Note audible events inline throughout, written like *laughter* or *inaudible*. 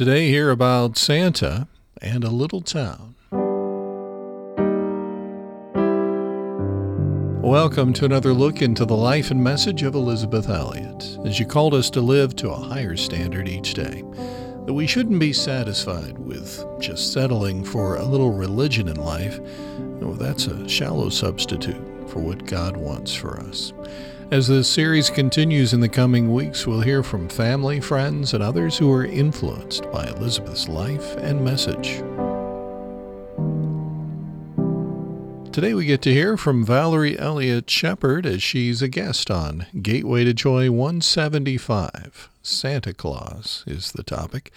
Today, hear about Santa and a little town. Welcome to another look into the life and message of Elisabeth Elliot, as she called us to live to a higher standard each day. That we shouldn't be satisfied with just settling for a little religion in life. No, that's a shallow substitute for what God wants for us. As this series continues in the coming weeks, we'll hear from family, friends, and others who are influenced by Elisabeth's life and message. Today we get to hear from Valerie Elliot Shepard as she's a guest on Gateway to Joy 175. Santa Claus is the topic.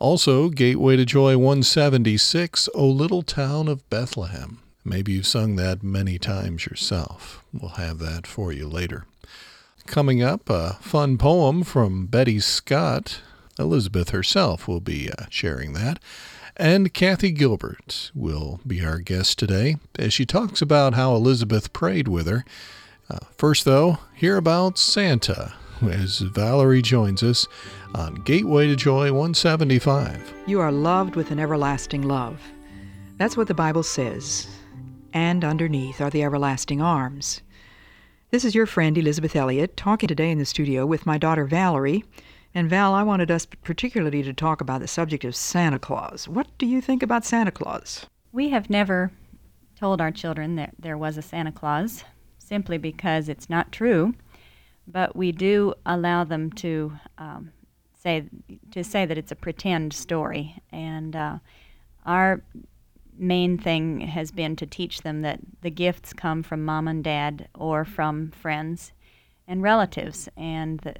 Also, Gateway to Joy 176, O Little Town of Bethlehem. Maybe you've sung that many times yourself. We'll have that for you later. Coming up, a fun poem from Betty Scott. Elisabeth herself will be uh, sharing that. And Kathy Gilbert will be our guest today as she talks about how Elisabeth prayed with her. Uh, first, though, hear about Santa as Valerie joins us on Gateway to Joy 175. You are loved with an everlasting love. That's what the Bible says and underneath are the everlasting arms. This is your friend Elisabeth Elliot talking today in the studio with my daughter Valerie. And Val, I wanted us particularly to talk about the subject of Santa Claus. What do you think about Santa Claus? We have never told our children that there was a Santa Claus simply because it's not true, but we do allow them to um, say to say that it's a pretend story, and uh, our main thing has been to teach them that the gifts come from mom and dad or from friends and relatives, and the,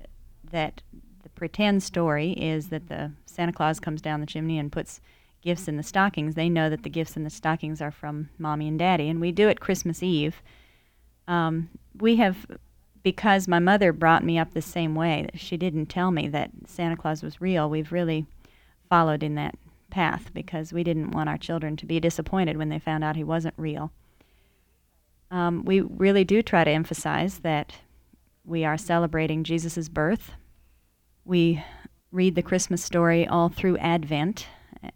that the pretend story is that the Santa Claus comes down the chimney and puts gifts in the stockings. They know that the gifts in the stockings are from mommy and daddy, and we do it Christmas Eve. Um, we have, because my mother brought me up the same way, she didn't tell me that Santa Claus was real. We've really followed in that path because we didn't want our children to be disappointed when they found out he wasn't real. Um, we really do try to emphasize that we are celebrating Jesus' birth. We read the Christmas story all through Advent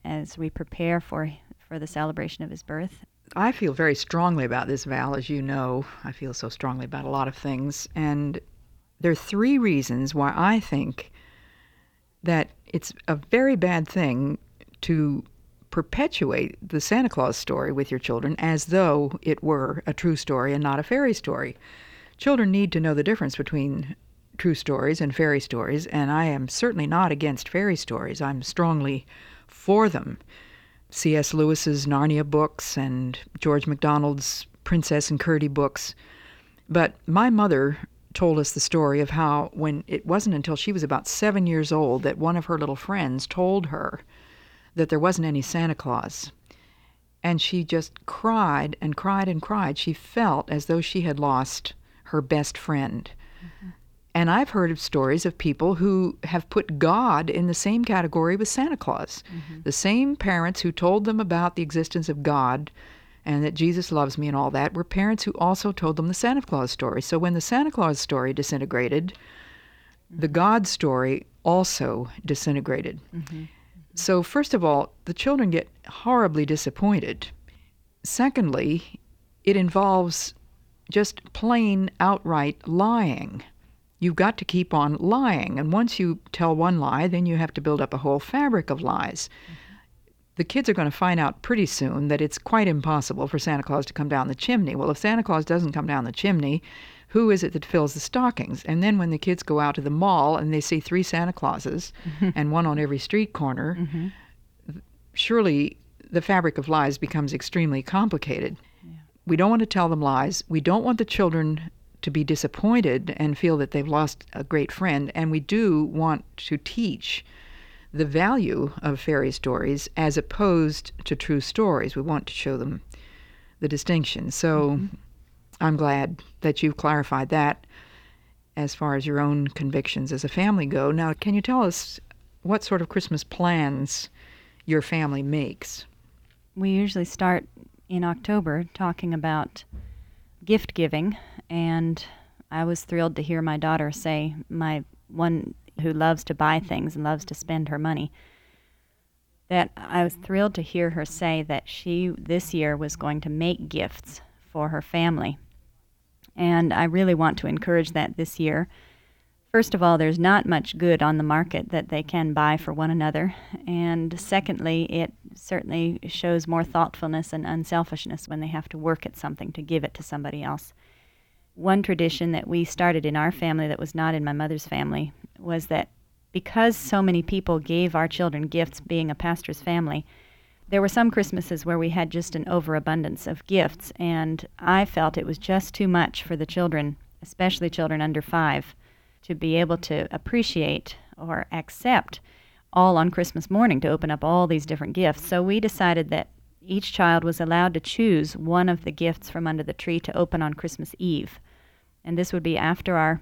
as we prepare for, for the celebration of his birth. I feel very strongly about this, Val, as you know. I feel so strongly about a lot of things. And there are three reasons why I think that it's a very bad thing to perpetuate the Santa Claus story with your children as though it were a true story and not a fairy story. Children need to know the difference between true stories and fairy stories, and I am certainly not against fairy stories. I'm strongly for them. C.S. Lewis's Narnia books and George MacDonald's Princess and Curdie books. But my mother told us the story of how, when it wasn't until she was about seven years old, that one of her little friends told her that there wasn't any Santa Claus. And she just cried and cried and cried. She felt as though she had lost her best friend. Mm-hmm. And I've heard of stories of people who have put God in the same category with Santa Claus. Mm-hmm. The same parents who told them about the existence of God and that Jesus loves me and all that were parents who also told them the Santa Claus story. So when the Santa Claus story disintegrated, mm-hmm. the God story also disintegrated. Mm-hmm. So, first of all, the children get horribly disappointed. Secondly, it involves just plain outright lying. You've got to keep on lying. And once you tell one lie, then you have to build up a whole fabric of lies. The kids are going to find out pretty soon that it's quite impossible for Santa Claus to come down the chimney. Well, if Santa Claus doesn't come down the chimney, who is it that fills the stockings? And then when the kids go out to the mall and they see three Santa Clauses mm-hmm. and one on every street corner, mm-hmm. surely the fabric of lies becomes extremely complicated. Yeah. We don't want to tell them lies. We don't want the children to be disappointed and feel that they've lost a great friend. And we do want to teach the value of fairy stories as opposed to true stories. We want to show them the distinction. So mm-hmm. I'm glad that you've clarified that as far as your own convictions as a family go. Now, can you tell us what sort of Christmas plans your family makes? We usually start in October talking about gift giving, and I was thrilled to hear my daughter say, my one who loves to buy things and loves to spend her money, that I was thrilled to hear her say that she this year was going to make gifts for her family. And I really want to encourage that this year. First of all, there's not much good on the market that they can buy for one another. And secondly, it certainly shows more thoughtfulness and unselfishness when they have to work at something to give it to somebody else. One tradition that we started in our family that was not in my mother's family was that because so many people gave our children gifts, being a pastor's family, there were some Christmases where we had just an overabundance of gifts, and I felt it was just too much for the children, especially children under five, to be able to appreciate or accept all on Christmas morning to open up all these different gifts. So we decided that each child was allowed to choose one of the gifts from under the tree to open on Christmas Eve. And this would be after our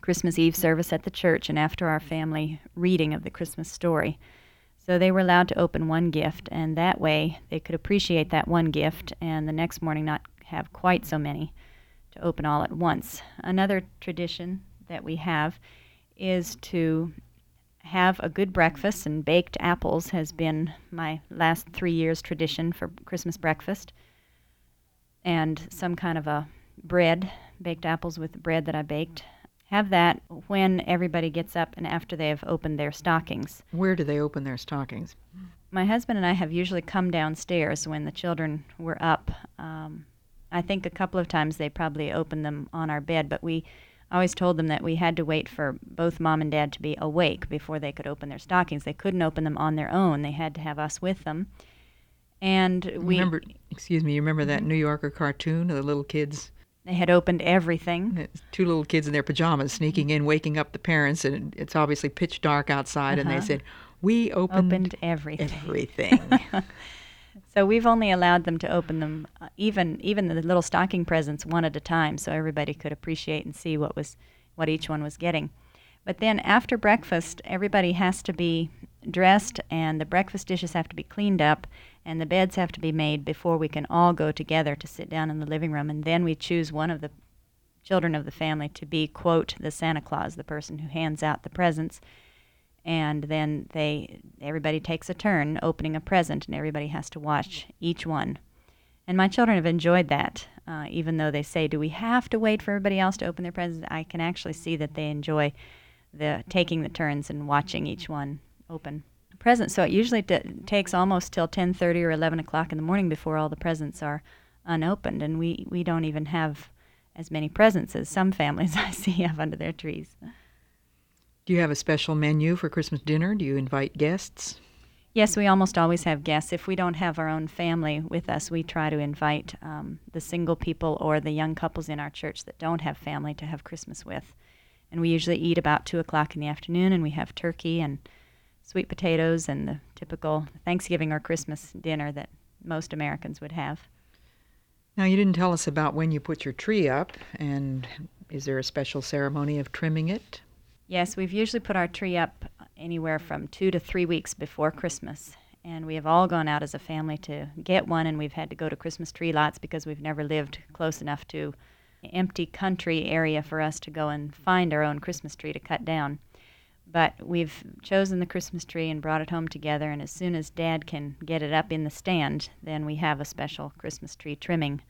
Christmas Eve service at the church and after our family reading of the Christmas story. So they were allowed to open one gift, and that way they could appreciate that one gift and the next morning not have quite so many to open all at once. Another tradition that we have is to have a good breakfast, and baked apples has been my last three years' tradition for Christmas breakfast, and some kind of a bread, baked apples with bread that I baked have that when everybody gets up and after they have opened their stockings. Where do they open their stockings? My husband and I have usually come downstairs when the children were up. Um, I think a couple of times they probably opened them on our bed, but we always told them that we had to wait for both mom and dad to be awake before they could open their stockings. They couldn't open them on their own. They had to have us with them. And we remember, excuse me, you remember that New Yorker cartoon of the little kids they had opened everything. Two little kids in their pajamas sneaking in, waking up the parents, and it's obviously pitch dark outside. Uh-huh. And they uh-huh. said, "We opened, opened everything." Everything. *laughs* so we've only allowed them to open them, uh, even even the little stocking presents, one at a time, so everybody could appreciate and see what was what each one was getting. But then after breakfast, everybody has to be dressed, and the breakfast dishes have to be cleaned up, and the beds have to be made before we can all go together to sit down in the living room. And then we choose one of the children of the family to be, quote, the Santa Claus, the person who hands out the presents. And then they everybody takes a turn opening a present, and everybody has to watch each one. And my children have enjoyed that, uh, even though they say, "Do we have to wait for everybody else to open their presents?" I can actually see that they enjoy the taking the turns and watching each one open presents. So it usually t- takes almost till 10:30 or 11 o'clock in the morning before all the presents are unopened, and we we don't even have as many presents as some families *laughs* I see have under their trees. Do you have a special menu for Christmas dinner? Do you invite guests? Yes, we almost always have guests. If we don't have our own family with us, we try to invite um, the single people or the young couples in our church that don't have family to have Christmas with. And we usually eat about 2 o'clock in the afternoon, and we have turkey and sweet potatoes and the typical Thanksgiving or Christmas dinner that most Americans would have. Now, you didn't tell us about when you put your tree up, and is there a special ceremony of trimming it? Yes, we've usually put our tree up anywhere from two to three weeks before Christmas. And we have all gone out as a family to get one, and we've had to go to Christmas tree lots because we've never lived close enough to empty country area for us to go and find our own Christmas tree to cut down. But we've chosen the Christmas tree and brought it home together, and as soon as Dad can get it up in the stand, then we have a special Christmas tree trimming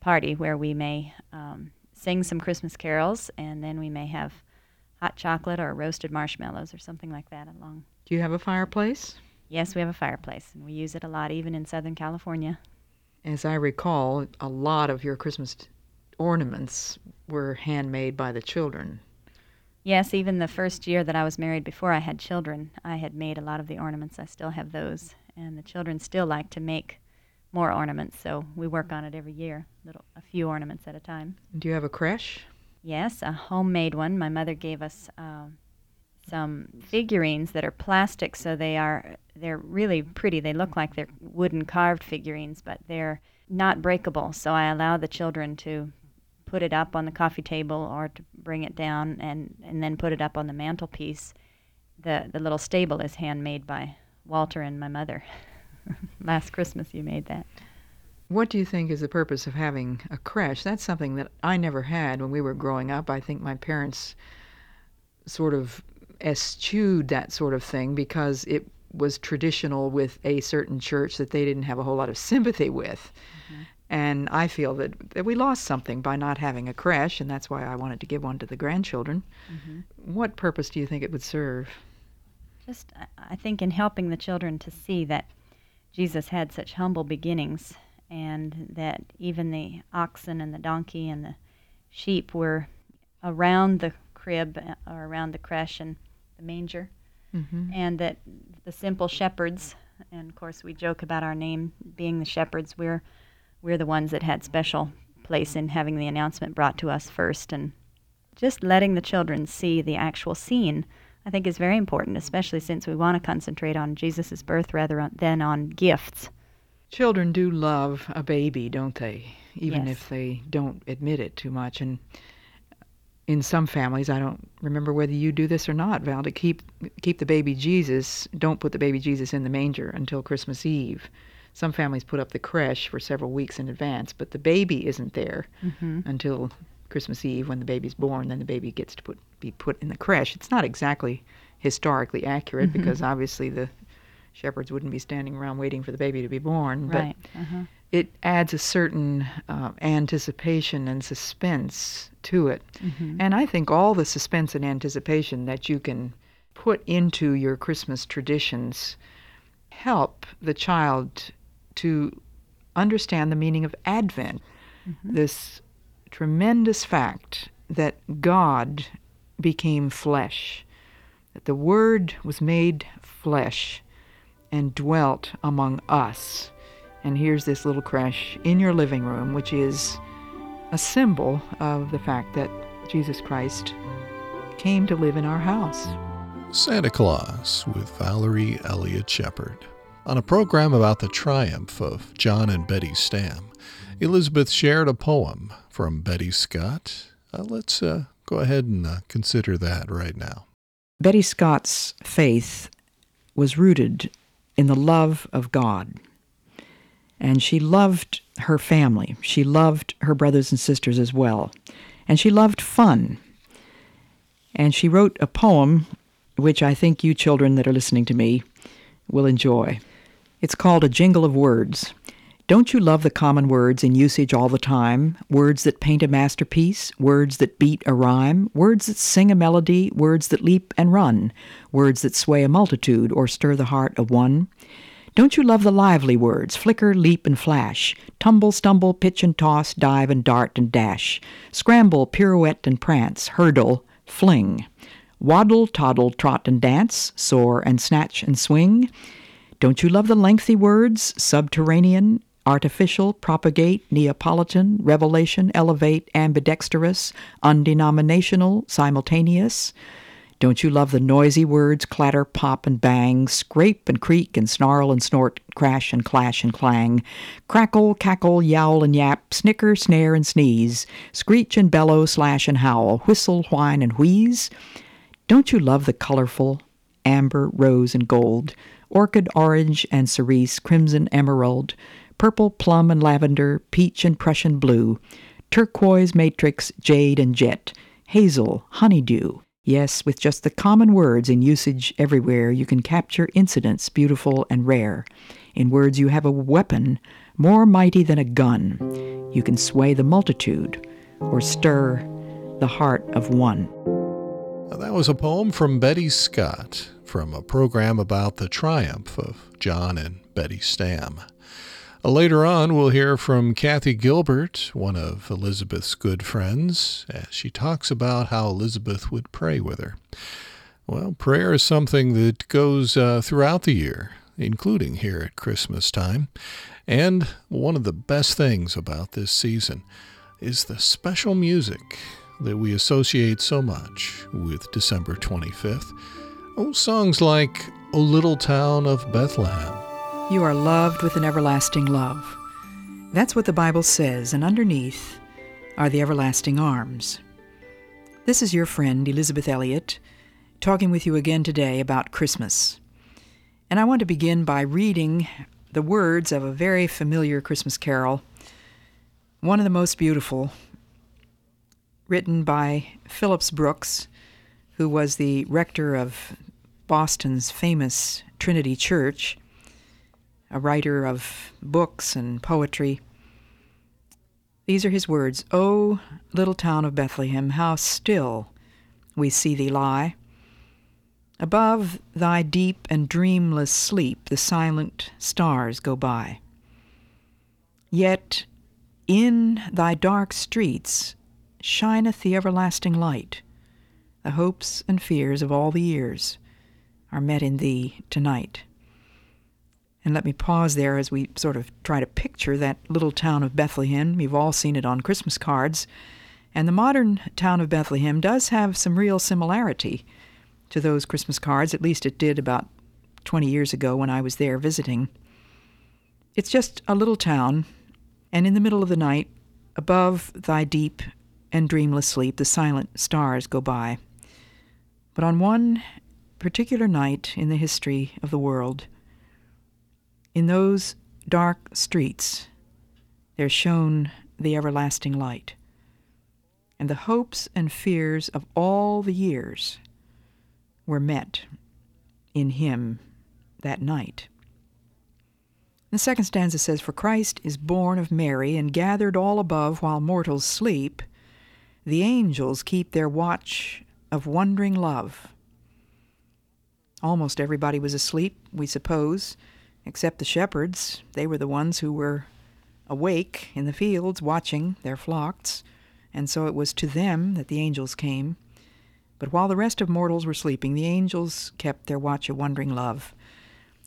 party where we may um, sing some Christmas carols, and then we may have hot chocolate or roasted marshmallows or something like that along. Do you have a fireplace? Yes, we have a fireplace, and we use it a lot, even in Southern California. As I recall, a lot of your Christmas ornaments were handmade by the children. Yes, even the first year that I was married before I had children, I had made a lot of the ornaments. I still have those, and the children still like to make more ornaments, so we work on it every year, little a few ornaments at a time. Do you have a creche? Yes, a homemade one. My mother gave us uh, some figurines that are plastic, so they are they're really pretty. They look like they're wooden carved figurines, but they're not breakable. So I allow the children to put it up on the coffee table or to bring it down and, and then put it up on the mantelpiece. The, the little stable is handmade by Walter and my mother. *laughs* Last Christmas, you made that. What do you think is the purpose of having a creche? That's something that I never had when we were growing up. I think my parents sort of eschewed that sort of thing because it was traditional with a certain church that they didn't have a whole lot of sympathy with. Mm-hmm. And I feel that, that we lost something by not having a creche, and that's why I wanted to give one to the grandchildren. Mm-hmm. What purpose do you think it would serve? Just, I think, in helping the children to see that Jesus had such humble beginnings, and that even the oxen and the donkey and the sheep were around the crib uh, or around the creche and the manger, mm-hmm. and that the simple shepherds, and of course we joke about our name being the shepherds, we're we're the ones that had special place in having the announcement brought to us first, and just letting the children see the actual scene. I think is very important, especially since we want to concentrate on Jesus' birth rather than on gifts. Children do love a baby, don't they? Even yes. if they don't admit it too much. And in some families, I don't remember whether you do this or not, Val, to keep keep the baby Jesus. Don't put the baby Jesus in the manger until Christmas Eve. Some families put up the creche for several weeks in advance, but the baby isn't there mm-hmm. until Christmas Eve when the baby's born. Then the baby gets to put be put in the creche. It's not exactly historically accurate mm-hmm. because obviously the shepherds wouldn't be standing around waiting for the baby to be born. Right. But uh-huh it adds a certain uh, anticipation and suspense to it. Mm-hmm. And I think all the suspense and anticipation that you can put into your Christmas traditions help the child to understand the meaning of Advent. Mm-hmm. This tremendous fact that God became flesh, that the Word was made flesh and dwelt among us and here's this little creche in your living room, which is a symbol of the fact that Jesus Christ came to live in our house. Santa Claus with Valerie Elliot Shepard. On a program about the triumph of John and Betty Stam, Elisabeth shared a poem from Betty Scott. Uh, let's uh, go ahead and uh, consider that right now. Betty Scott's faith was rooted in the love of God. And she loved her family. She loved her brothers and sisters as well. And she loved fun. And she wrote a poem, which I think you children that are listening to me will enjoy. It's called A Jingle of Words. Don't you love the common words in usage all the time? Words that paint a masterpiece, words that beat a rhyme, words that sing a melody, words that leap and run, words that sway a multitude or stir the heart of one? Don't you love the lively words, flicker, leap, and flash, tumble, stumble, pitch and toss, dive and dart and dash, scramble, pirouette and prance, hurdle, fling, waddle, toddle, trot and dance, soar and snatch and swing? Don't you love the lengthy words, subterranean, artificial, propagate, Neapolitan, revelation, elevate, ambidextrous, undenominational, simultaneous? Don't you love the noisy words clatter, pop, and bang, scrape and creak and snarl and snort, crash and clash and clang, crackle, cackle, yowl and yap, snicker, snare and sneeze, screech and bellow, slash and howl, whistle, whine and wheeze? Don't you love the colorful, amber, rose, and gold, orchid, orange, and cerise, crimson, emerald, purple, plum, and lavender, peach and Prussian blue, turquoise, matrix, jade, and jet, hazel, honeydew? Yes, with just the common words in usage everywhere, you can capture incidents beautiful and rare. In words, you have a weapon more mighty than a gun. You can sway the multitude or stir the heart of one. That was a poem from Betty Scott from a program about the triumph of John and Betty Stam. Later on, we'll hear from Kathy Gilbert, one of Elisabeth's good friends, as she talks about how Elisabeth would pray with her. Well, prayer is something that goes uh, throughout the year, including here at Christmas time. And one of the best things about this season is the special music that we associate so much with December 25th. Songs like O Little Town of Bethlehem you are loved with an everlasting love. That's what the Bible says, and underneath are the everlasting arms. This is your friend, Elisabeth Elliot, talking with you again today about Christmas. And I want to begin by reading the words of a very familiar Christmas carol, one of the most beautiful, written by Phillips Brooks, who was the rector of Boston's famous Trinity Church, a writer of books and poetry. These are his words O little town of Bethlehem, how still we see thee lie. Above thy deep and dreamless sleep, the silent stars go by. Yet in thy dark streets shineth the everlasting light. The hopes and fears of all the years are met in thee tonight. And let me pause there as we sort of try to picture that little town of Bethlehem. We've all seen it on Christmas cards. And the modern town of Bethlehem does have some real similarity to those Christmas cards. At least it did about 20 years ago when I was there visiting. It's just a little town, and in the middle of the night, above thy deep and dreamless sleep, the silent stars go by. But on one particular night in the history of the world, in those dark streets, there shone the everlasting light, and the hopes and fears of all the years were met in him that night. The second stanza says, For Christ is born of Mary and gathered all above while mortals sleep. The angels keep their watch of wondering love. Almost everybody was asleep, we suppose, except the shepherds. They were the ones who were awake in the fields watching their flocks, and so it was to them that the angels came. But while the rest of mortals were sleeping, the angels kept their watch of wondering love.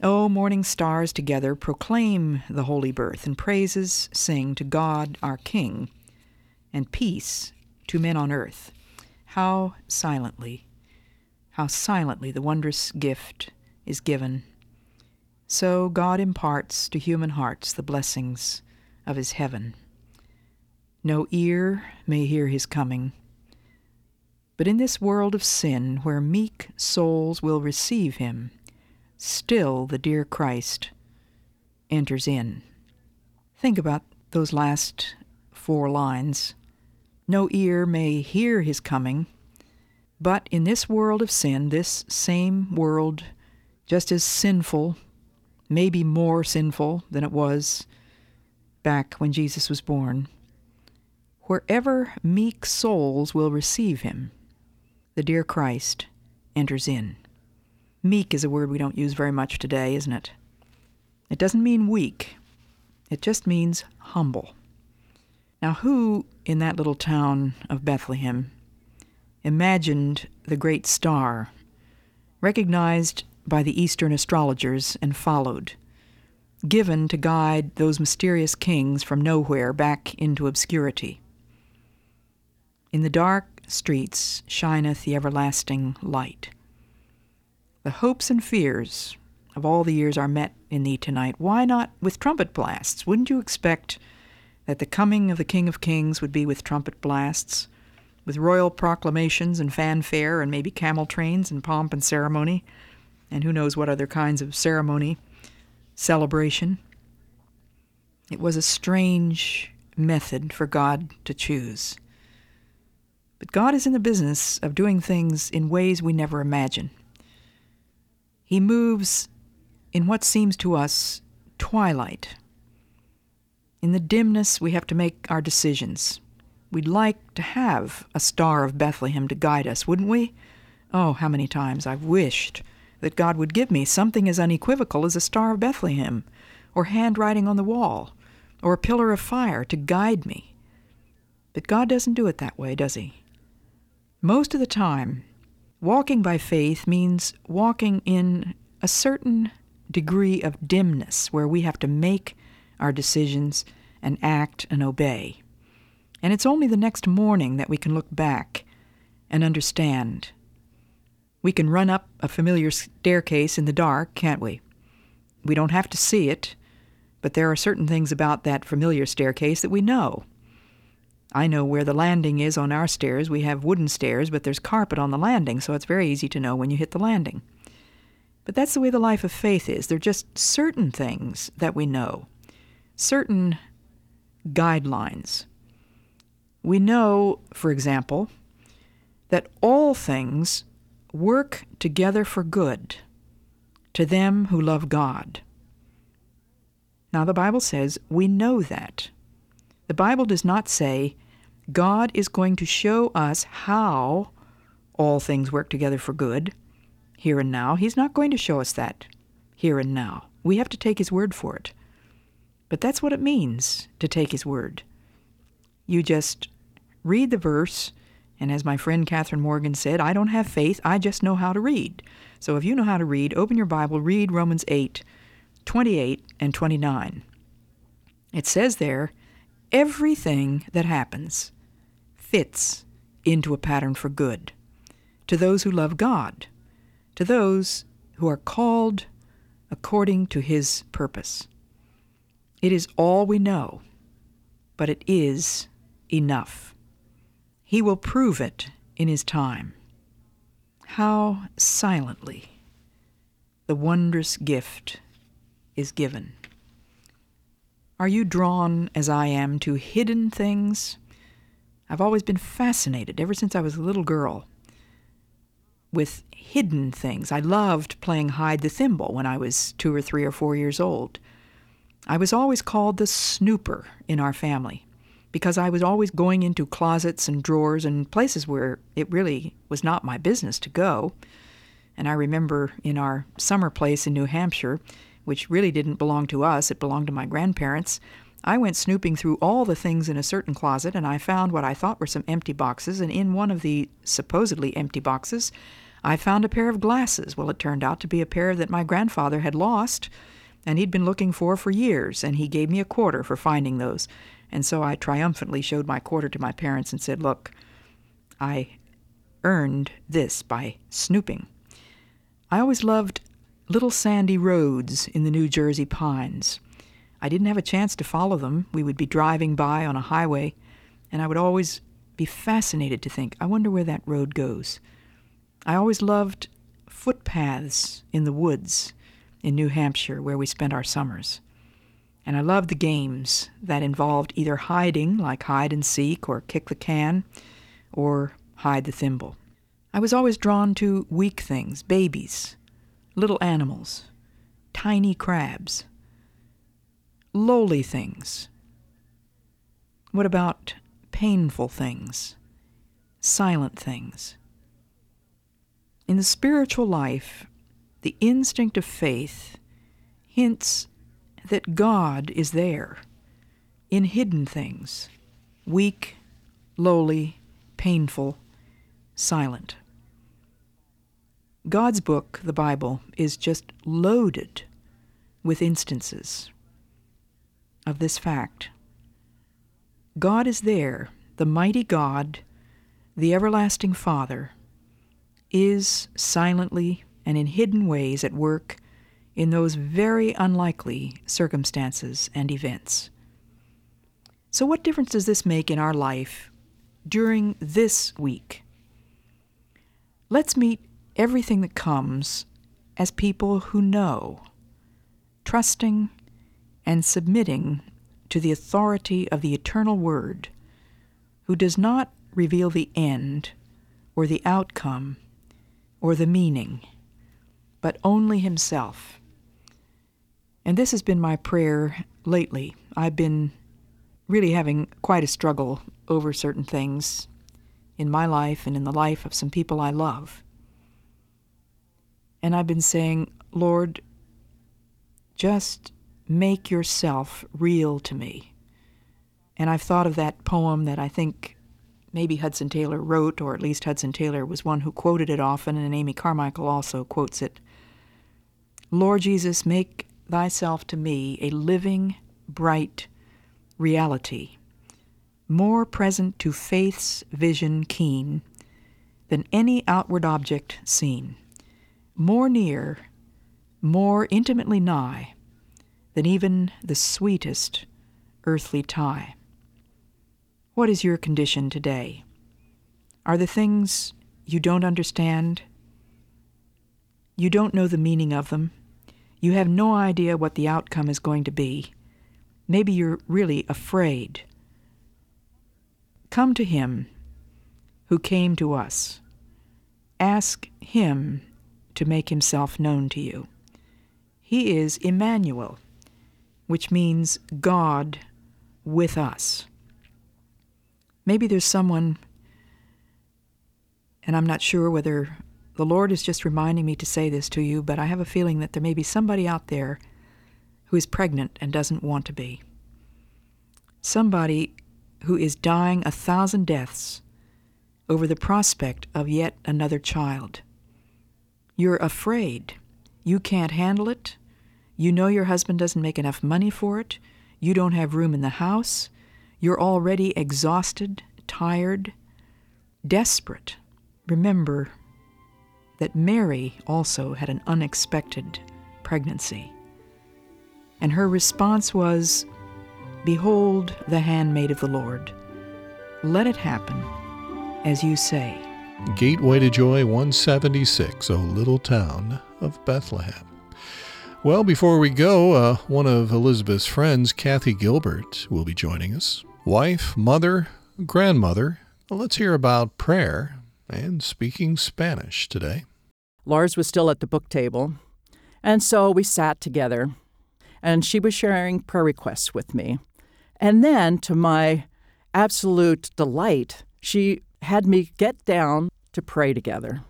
O morning stars together proclaim the holy birth, and praises sing to God our King, and peace to men on earth. How silently, how silently the wondrous gift is given. So God imparts to human hearts the blessings of his heaven. No ear may hear his coming but in this world of sin, where meek souls will receive him, still the dear Christ enters in. Think about those last four lines. No ear may hear his coming, but in this world of sin, this same world, just as sinful, maybe more sinful than it was back when Jesus was born, wherever meek souls will receive him, the dear Christ enters in. Meek is a word we don't use very much today, isn't it? It doesn't mean weak, it just means humble. Now, who in that little town of Bethlehem imagined the great star, recognized by the Eastern astrologers and followed, given to guide those mysterious kings from nowhere back into obscurity? In the dark streets shineth the everlasting light. The hopes and fears of all the years are met in thee tonight. Why not with trumpet blasts? Wouldn't you expect that the coming of the King of Kings would be with trumpet blasts, with royal proclamations and fanfare, and maybe camel trains and pomp and ceremony, and who knows what other kinds of ceremony, celebration? It was a strange method for God to choose. But God is in the business of doing things in ways we never imagine. He moves in what seems to us twilight. In the dimness, we have to make our decisions. We'd like to have a star of Bethlehem to guide us, wouldn't we? Oh, how many times I've wished that God would give me something as unequivocal as a star of Bethlehem, or handwriting on the wall, or a pillar of fire to guide me. But God doesn't do it that way, does He? Most of the time, walking by faith means walking in a certain degree of dimness where we have to make our decisions and act and obey. And it's only the next morning that we can look back and understand. We can run up a familiar staircase in the dark, can't we? We don't have to see it, but there are certain things about that familiar staircase that we know. I know where the landing is on our stairs. We have wooden stairs, but there's carpet on the landing, so it's very easy to know when you hit the landing. But that's the way the life of faith is. There are just certain things that we know, certain guidelines. We know, for example, that all things work together for good to them who love God. Now, the Bible says we know that. The Bible does not say God is going to show us how all things work together for good here and now. He's not going to show us that here and now. We have to take His word for it. But that's what it means to take His word. You just read the verse, and as my friend Catherine Morgan said, I don't have faith, I just know how to read. So if you know how to read, open your Bible, read Romans 8, 28 and 29. It says there, everything that happens fits into a pattern for good to those who love God, to those who are called according to his purpose. It is all we know, but it is enough. He will prove it in his time. How silently the wondrous gift is given. Are you drawn, as I am, to hidden things? I've always been fascinated, ever since I was a little girl, with hidden things. I loved playing hide the thimble when I was two or three or four years old. I was always called the snooper in our family because I was always going into closets and drawers and places where it really was not my business to go. And I remember in our summer place in New Hampshire, which really didn't belong to us, it belonged to my grandparents. I went snooping through all the things in a certain closet and I found what I thought were some empty boxes, and in one of the supposedly empty boxes, I found a pair of glasses. Well, it turned out to be a pair that my grandfather had lost and he'd been looking for for years, and he gave me a quarter for finding those. And so I triumphantly showed my quarter to my parents and said, Look, I earned this by snooping. I always loved little sandy roads in the New Jersey pines. I didn't have a chance to follow them. We would be driving by on a highway, and I would always be fascinated to think, I wonder where that road goes. I always loved footpaths in the woods in New Hampshire where we spent our summers. And I loved the games that involved either hiding, like hide and seek or kick the can, or hide the thimble. I was always drawn to weak things, babies, little animals, tiny crabs, lowly things. What about painful things, silent things? In the spiritual life, the instinct of faith hints that God is there in hidden things, weak, lowly, painful, silent. God's book, the Bible, is just loaded with instances of this fact. God is there, the mighty God, the everlasting Father, is silently and in hidden ways at work in those very unlikely circumstances and events. So, what difference does this make in our life during this week? Let's meet everything that comes as people who know, trusting and submitting to the authority of the eternal Word, who does not reveal the end or the outcome or the meaning but only Himself. And this has been my prayer lately. I've been really having quite a struggle over certain things in my life and in the life of some people I love. And I've been saying, Lord, just make yourself real to me. And I've thought of that poem that I think maybe Hudson Taylor wrote, or at least Hudson Taylor was one who quoted it often, and Amy Carmichael also quotes it. Lord Jesus, make thyself to me a living, bright reality, more present to faith's vision keen than any outward object seen, more near, more intimately nigh than even the sweetest earthly tie. What is your condition today? Are the things you don't understand? You don't know the meaning of them? You have no idea what the outcome is going to be. Maybe you're really afraid. Come to Him who came to us ask Him to make Himself known to you. He is Emmanuel, which means God with us. Maybe there's someone, and I'm not sure whether the Lord is just reminding me to say this to you, but I have a feeling that there may be somebody out there who is pregnant and doesn't want to be. Somebody who is dying a thousand deaths over the prospect of yet another child. You're afraid. You can't handle it. You know your husband doesn't make enough money for it. You don't have room in the house. You're already exhausted, tired, desperate. Remember that Mary also had an unexpected pregnancy. And her response was, Behold the handmaid of the Lord. Let it happen as you say. Gateway to Joy 176, O little town of Bethlehem. Well, before we go, uh, one of Elisabeth's friends, Kathy Gilbert, will be joining us. Wife, mother, grandmother. Well, let's hear about prayer and speaking Spanish today. Lars was still at the book table, and so we sat together, and she was sharing prayer requests with me. And then, to my absolute delight, she had me get down to pray together.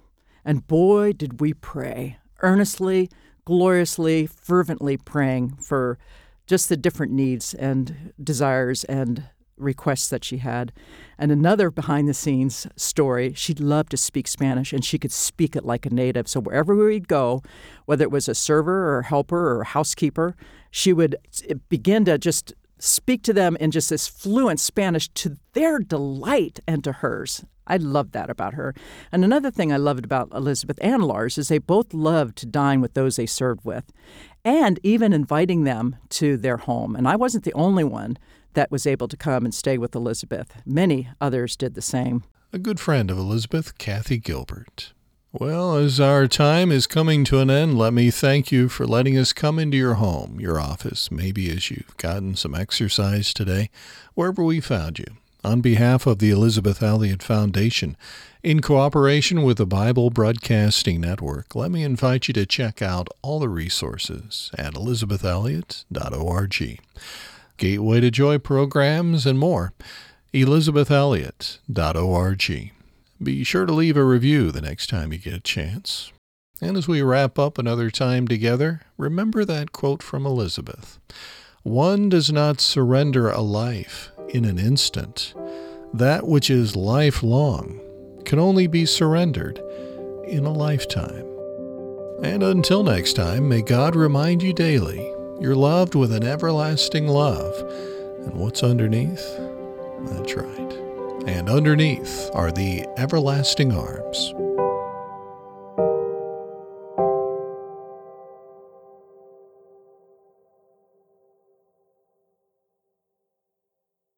And boy, did we pray earnestly, gloriously, fervently praying for just the different needs and desires and requests that she had. And another behind the scenes story, she loved to speak Spanish and she could speak it like a native. So wherever we'd go, whether it was a server or a helper or a housekeeper, she would eh, begin to just speak to them in just this fluent Spanish to their delight and to hers. I loved that about her. And another thing I loved about Elisabeth and Lars is they both loved to dine with those they served with and even inviting them to their home. And I wasn't the only one that was able to come and stay with Elisabeth. Many others did the same. A good friend of Elisabeth, Kathy Gilbert. Well, as our time is coming to an end, let me thank you for letting us come into your home, your office, maybe as you've gotten some exercise today, wherever we found you. On behalf of the Elisabeth Elliot Foundation, in cooperation with the Bible Broadcasting Network, let me invite you to check out all the resources at elisabethelliot.org. Gateway to Joy programs and more. elisabethelliot.org. Be sure to leave a review the next time you get a chance. And as we wrap up another time together, remember that quote from Elisabeth One does not surrender a life in an instant. That which is lifelong can only be surrendered in a lifetime. And until next time, may God remind you daily you're loved with an everlasting love. And what's underneath? That's right and underneath are the everlasting arms.